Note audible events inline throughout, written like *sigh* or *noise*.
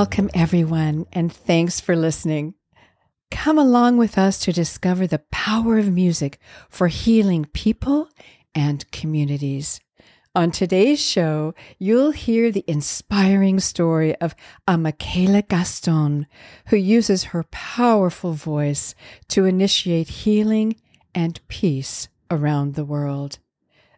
Welcome, everyone, and thanks for listening. Come along with us to discover the power of music for healing people and communities. On today's show, you'll hear the inspiring story of a Michaela Gaston, who uses her powerful voice to initiate healing and peace around the world.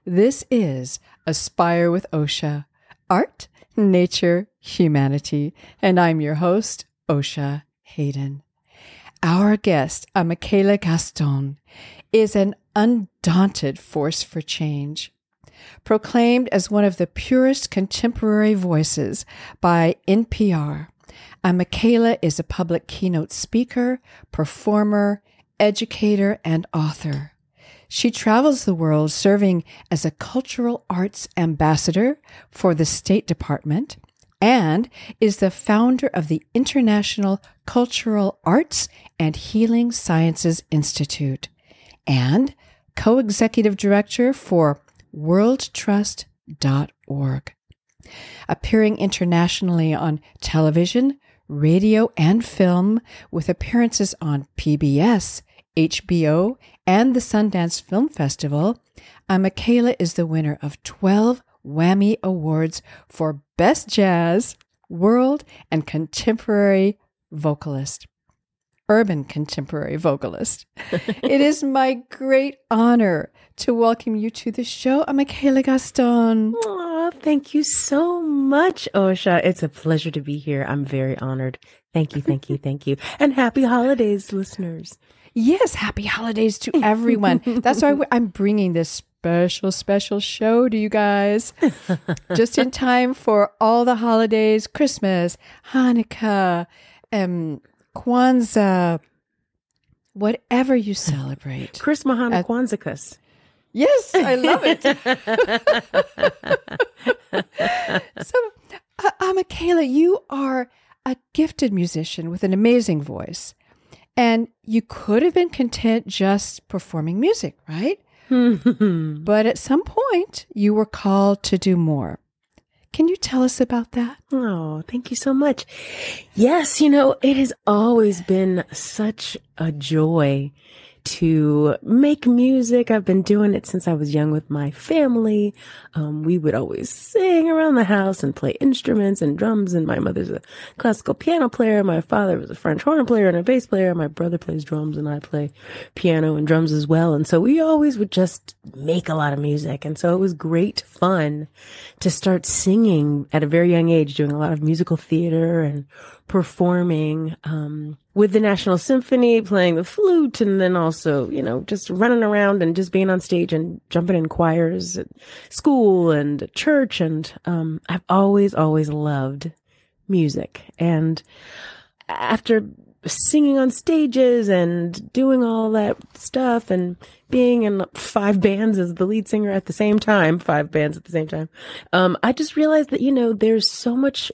This is Aspire with Osha Art, Nature, Humanity, and I'm your host, Osha Hayden. Our guest, Michaela Gaston, is an undaunted force for change. Proclaimed as one of the purest contemporary voices by NPR, Michaela is a public keynote speaker, performer, educator, and author. She travels the world serving as a cultural arts ambassador for the State Department and is the founder of the International Cultural Arts and Healing Sciences Institute and co executive director for worldtrust.org. Appearing internationally on television, radio, and film with appearances on PBS, HBO, and the Sundance Film Festival, uh, Michaela is the winner of 12 Wammie Awards for Best Jazz, World, and Contemporary Vocalist. Urban contemporary vocalist. *laughs* it is my great honor to welcome you to the show. I'm Michaela Gaston. Aw, thank you so much, Osha. It's a pleasure to be here. I'm very honored. Thank you, thank you, thank you. And happy holidays, listeners. Yes, happy holidays to everyone. That's why I'm bringing this special, special show to you guys *laughs* just in time for all the holidays Christmas, Hanukkah, um, Kwanzaa, whatever you celebrate. Chris Mahana uh, Kwanzaakus. Yes, I love it. *laughs* so, uh, uh, Michaela, you are a gifted musician with an amazing voice. And you could have been content just performing music, right? *laughs* but at some point, you were called to do more. Can you tell us about that? Oh, thank you so much. Yes, you know, it has always been such a joy to make music. I've been doing it since I was young with my family. Um, we would always sing around the house and play instruments and drums. And my mother's a classical piano player. My father was a French horn player and a bass player. My brother plays drums and I play piano and drums as well. And so we always would just make a lot of music. And so it was great fun to start singing at a very young age, doing a lot of musical theater and performing um, with the National Symphony, playing the flute, and then also, you know, just running around and just being on stage and jumping in choirs at school and church. And um, I've always, always loved music. And after singing on stages and doing all that stuff and being in five bands as the lead singer at the same time, five bands at the same time, um, I just realized that, you know, there's so much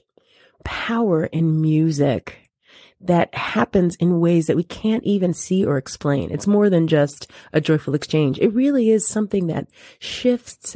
power in music that happens in ways that we can't even see or explain. It's more than just a joyful exchange. It really is something that shifts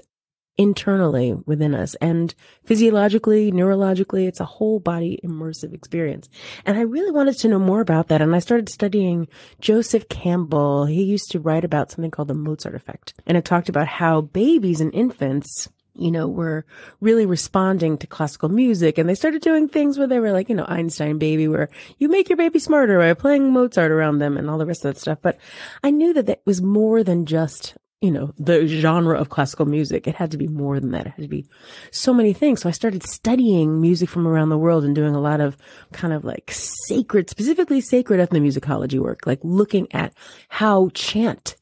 internally within us and physiologically, neurologically, it's a whole body immersive experience. And I really wanted to know more about that. And I started studying Joseph Campbell. He used to write about something called the Mozart effect. And it talked about how babies and infants you know, were really responding to classical music. And they started doing things where they were like, you know, Einstein baby, where you make your baby smarter by playing Mozart around them and all the rest of that stuff. But I knew that that was more than just, you know, the genre of classical music. It had to be more than that. It had to be so many things. So I started studying music from around the world and doing a lot of kind of like sacred, specifically sacred ethnomusicology work, like looking at how chant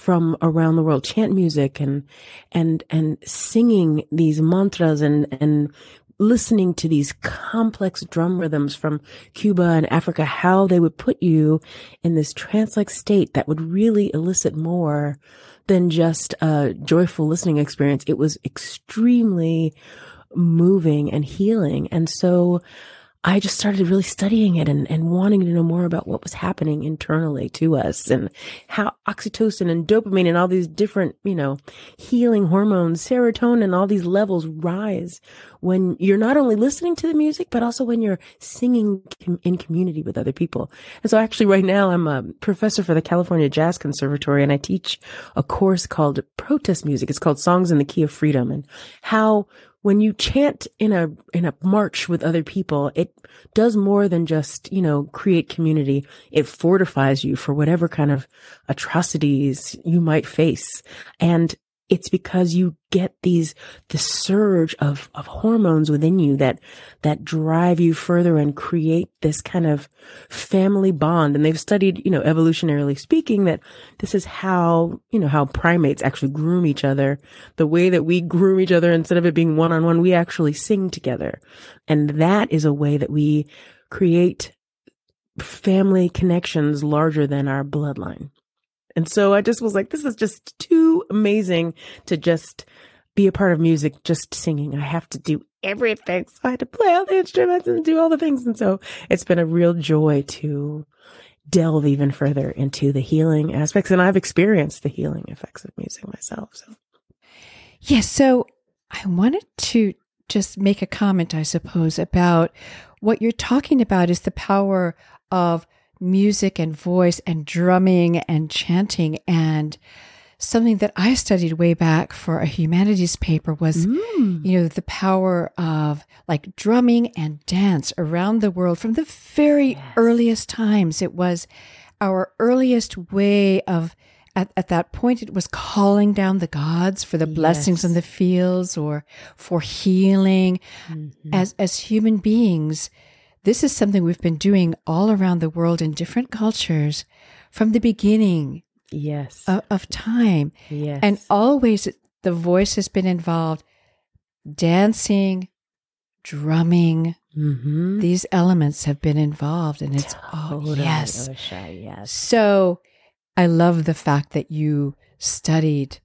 from around the world chant music and and and singing these mantras and and listening to these complex drum rhythms from Cuba and Africa, how they would put you in this trance-like state that would really elicit more than just a joyful listening experience. It was extremely moving and healing. And so I just started really studying it and, and wanting to know more about what was happening internally to us and how oxytocin and dopamine and all these different, you know, healing hormones, serotonin, all these levels rise when you're not only listening to the music, but also when you're singing in community with other people. And so actually right now I'm a professor for the California Jazz Conservatory and I teach a course called protest music. It's called Songs in the Key of Freedom and how when you chant in a in a march with other people, it does more than just, you know, create community. It fortifies you for whatever kind of atrocities you might face. And it's because you get these, the surge of, of hormones within you that, that drive you further and create this kind of family bond. And they've studied, you know, evolutionarily speaking, that this is how, you know, how primates actually groom each other. The way that we groom each other instead of it being one on one, we actually sing together. And that is a way that we create family connections larger than our bloodline. And so I just was like, this is just too amazing to just be a part of music, just singing. I have to do everything. So I had to play all the instruments and do all the things. And so it's been a real joy to delve even further into the healing aspects. And I've experienced the healing effects of music myself. So, yes. Yeah, so I wanted to just make a comment, I suppose, about what you're talking about is the power of music and voice and drumming and chanting and something that I studied way back for a humanities paper was, mm. you know, the power of like drumming and dance around the world from the very yes. earliest times. It was our earliest way of, at, at that point, it was calling down the gods for the yes. blessings in the fields or for healing. Mm-hmm. As, as human beings, this is something we've been doing all around the world in different cultures from the beginning yes. of, of time. Yes. And always the voice has been involved. Dancing drumming mm-hmm. these elements have been involved and it's totally, oh yes. Osha, yes. So i love the fact that you studied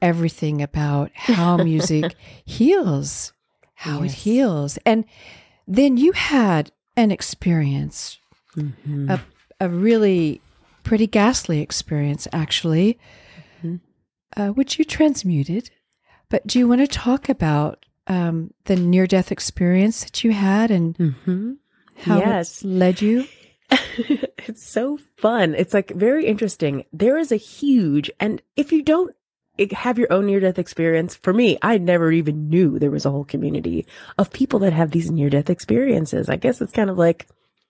everything about how *laughs* music heals how yes. it heals. And then you had an experience, mm-hmm. a, a really pretty ghastly experience, actually, mm-hmm. uh, which you transmuted. But do you want to talk about um, the near death experience that you had and mm-hmm. how yes. it led you? *laughs* it's so fun. It's like very interesting. There is a huge, and if you don't have your own near death experience. For me, I never even knew there was a whole community of people that have these near death experiences. I guess it's kind of like,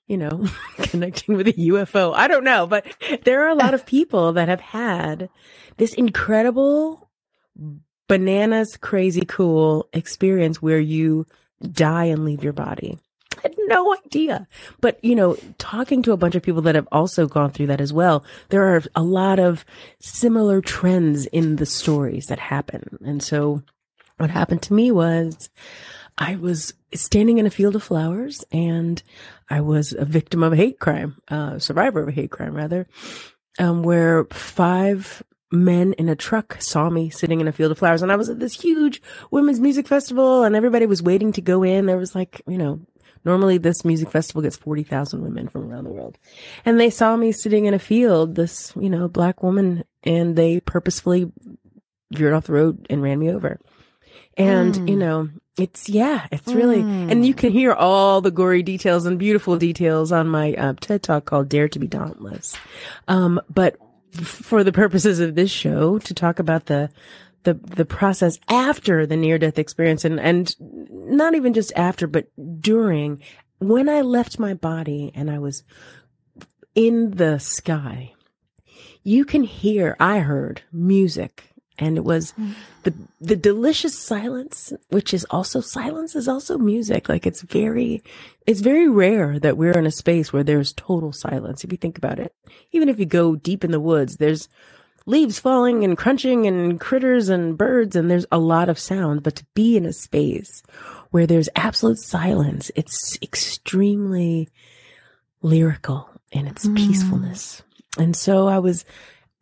you know, *laughs* connecting with a UFO. I don't know, but there are a lot of *laughs* people that have had this incredible, bananas, crazy cool experience where you die and leave your body had no idea. But, you know, talking to a bunch of people that have also gone through that as well, there are a lot of similar trends in the stories that happen. And so what happened to me was I was standing in a field of flowers and I was a victim of a hate crime, uh, survivor of a hate crime rather, um, where five men in a truck saw me sitting in a field of flowers and I was at this huge women's music festival and everybody was waiting to go in. There was like, you know, Normally, this music festival gets 40,000 women from around the world. And they saw me sitting in a field, this, you know, black woman, and they purposefully veered off the road and ran me over. And, mm. you know, it's, yeah, it's really, mm. and you can hear all the gory details and beautiful details on my uh, TED talk called Dare to be Dauntless. Um, but for the purposes of this show, to talk about the, the the process after the near death experience and and not even just after but during when I left my body and I was in the sky you can hear I heard music and it was mm. the the delicious silence which is also silence is also music. Like it's very it's very rare that we're in a space where there's total silence if you think about it. Even if you go deep in the woods there's leaves falling and crunching and critters and birds and there's a lot of sound. But to be in a space where there's absolute silence it's extremely lyrical in its mm. peacefulness. And so i was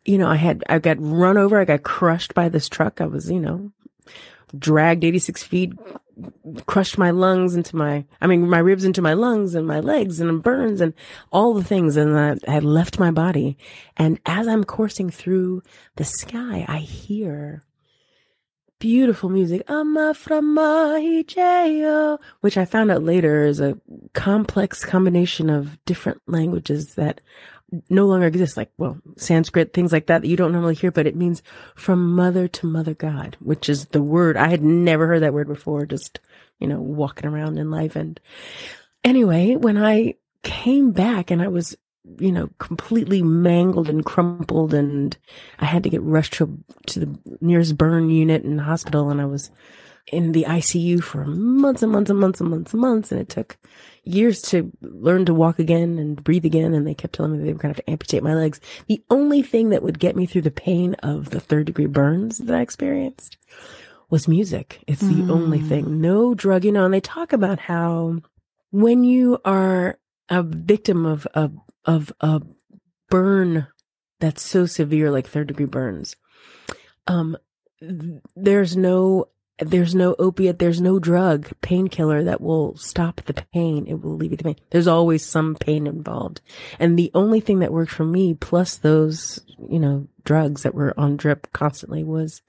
you know i had i got run over i got crushed by this truck. I was you know dragged 86 feet crushed my lungs into my, I mean, my ribs into my lungs and my legs and burns and all the things. And I had left my body. And as I'm coursing through the sky, I hear beautiful music, Ama Framah. which I found out later is a complex combination of different languages that no longer exist, like, well, Sanskrit, things like that that you don't normally hear, but it means from mother to mother God, which is the word. I had never heard that word before, just, you know, walking around in life. And anyway, when I came back and I was, you know, completely mangled and crumpled and I had to get rushed to, to the nearest burn unit in the hospital and I was in the ICU for months and months and months and months and months. And it took years to learn to walk again and breathe again. And they kept telling me they were going to have to amputate my legs. The only thing that would get me through the pain of the third degree burns that I experienced was music. It's the mm. only thing. No drug, you know, and they talk about how when you are a victim of a, of a burn that's so severe, like third degree burns, um, there's no there's no opiate, there's no drug, painkiller that will stop the pain. It will alleviate the pain. There's always some pain involved. And the only thing that worked for me, plus those, you know, drugs that were on drip constantly was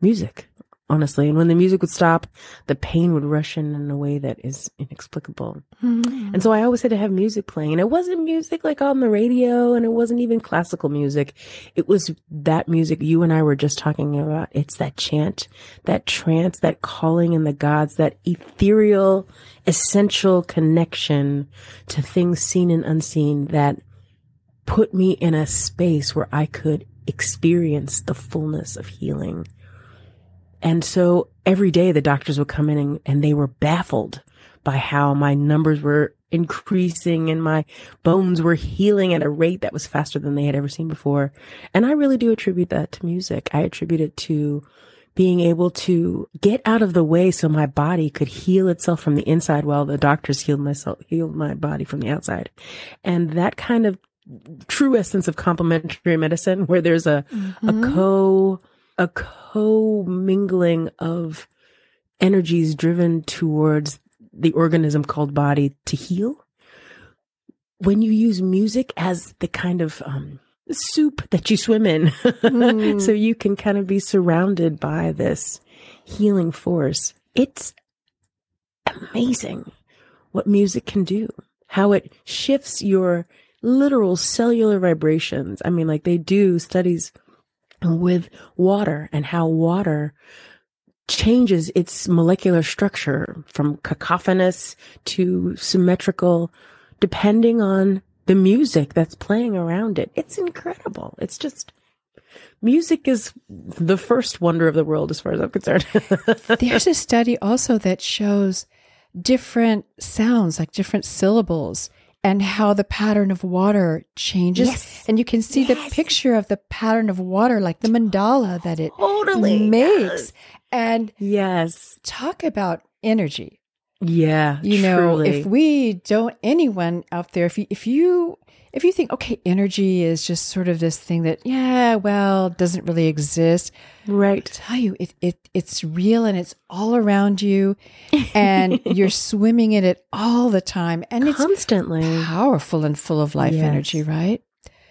music honestly. And when the music would stop, the pain would rush in in a way that is inexplicable. Mm-hmm. And so I always had to have music playing. And it wasn't music like on the radio and it wasn't even classical music. It was that music you and I were just talking about. It's that chant, that trance, that calling in the gods, that ethereal, essential connection to things seen and unseen that put me in a space where I could experience the fullness of healing and so every day the doctors would come in and, and they were baffled by how my numbers were increasing and my bones were healing at a rate that was faster than they had ever seen before. And I really do attribute that to music. I attribute it to being able to get out of the way so my body could heal itself from the inside while the doctors healed myself, healed my body from the outside. And that kind of true essence of complementary medicine where there's a, mm-hmm. a co, a co-mingling of energies driven towards the organism called body to heal. When you use music as the kind of um, soup that you swim in, mm. *laughs* so you can kind of be surrounded by this healing force, it's amazing what music can do, how it shifts your literal cellular vibrations. I mean, like they do studies with water and how water changes its molecular structure from cacophonous to symmetrical depending on the music that's playing around it. It's incredible. It's just music is the first wonder of the world as far as I'm concerned. *laughs* There's a study also that shows different sounds, like different syllables and how the pattern of water changes. Yes. And you can see yes. the picture of the pattern of water, like the mandala that it totally makes. Yes. And yes, talk about energy. Yeah. You know, truly. if we don't, anyone out there, if you, if you, if you think, okay, energy is just sort of this thing that, yeah, well, doesn't really exist. Right. I tell you, it, it, it's real and it's all around you *laughs* and you're swimming in it all the time. And constantly it's powerful and full of life yes. energy, right?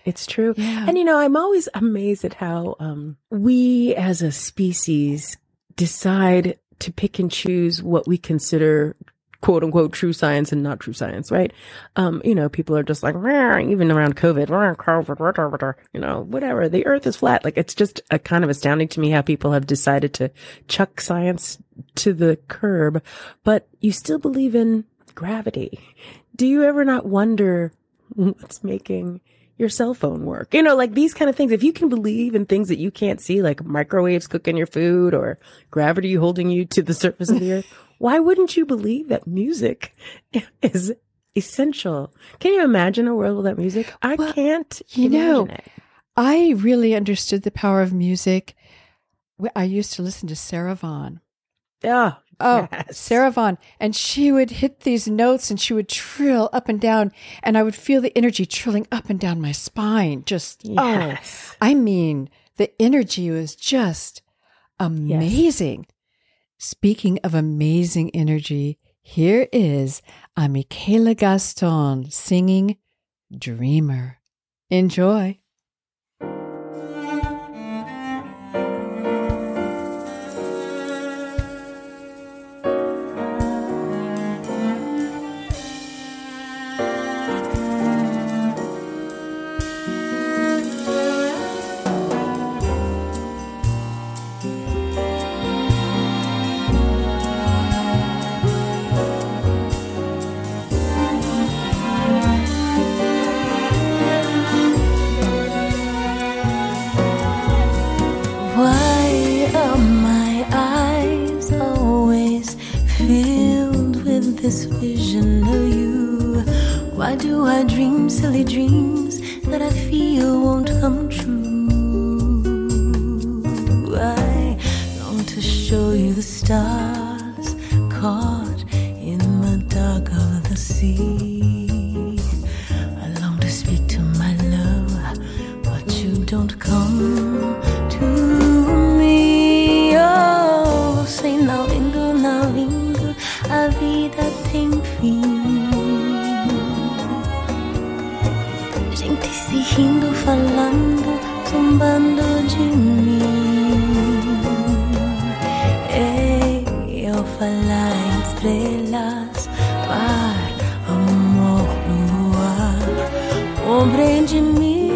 It's true. Yeah. And you know, I'm always amazed at how um, we as a species decide to pick and choose what we consider quote unquote true science and not true science, right? Um, you know, people are just like, even around COVID, COVID, you know, whatever. The earth is flat. Like it's just a kind of astounding to me how people have decided to chuck science to the curb, but you still believe in gravity. Do you ever not wonder what's making your cell phone work? You know, like these kind of things. If you can believe in things that you can't see, like microwaves cooking your food or gravity holding you to the surface of the earth, *laughs* why wouldn't you believe that music *laughs* is essential? Can you imagine a world without music? I well, can't. You know, it. I really understood the power of music. I used to listen to Sarah Vaughan. Yeah. Oh, yes. Sarah Vaughan. And she would hit these notes and she would trill up and down. And I would feel the energy trilling up and down my spine. Just, oh, yes. oh, I mean, the energy was just amazing. Yes. Speaking of amazing energy, here is a Michaela Gaston singing Dreamer. Enjoy. this vision of you? Why do I dream silly dreams that I feel won't come true? I long to show you the stars Gente se rindo, falando, tombando de mim. Ei, eu falar em estrelas, par, amor, luar, de mim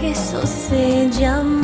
que sucede se amor.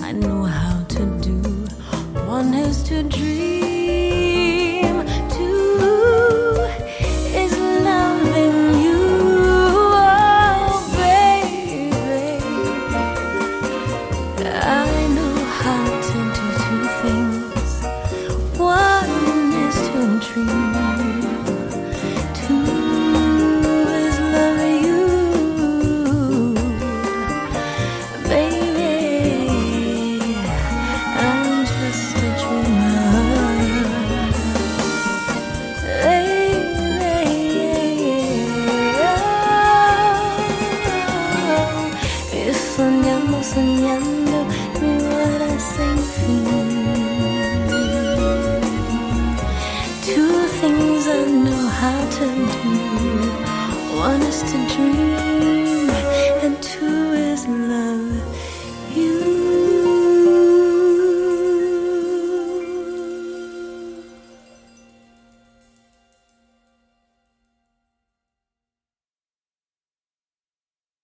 I know how to do. One is to dream.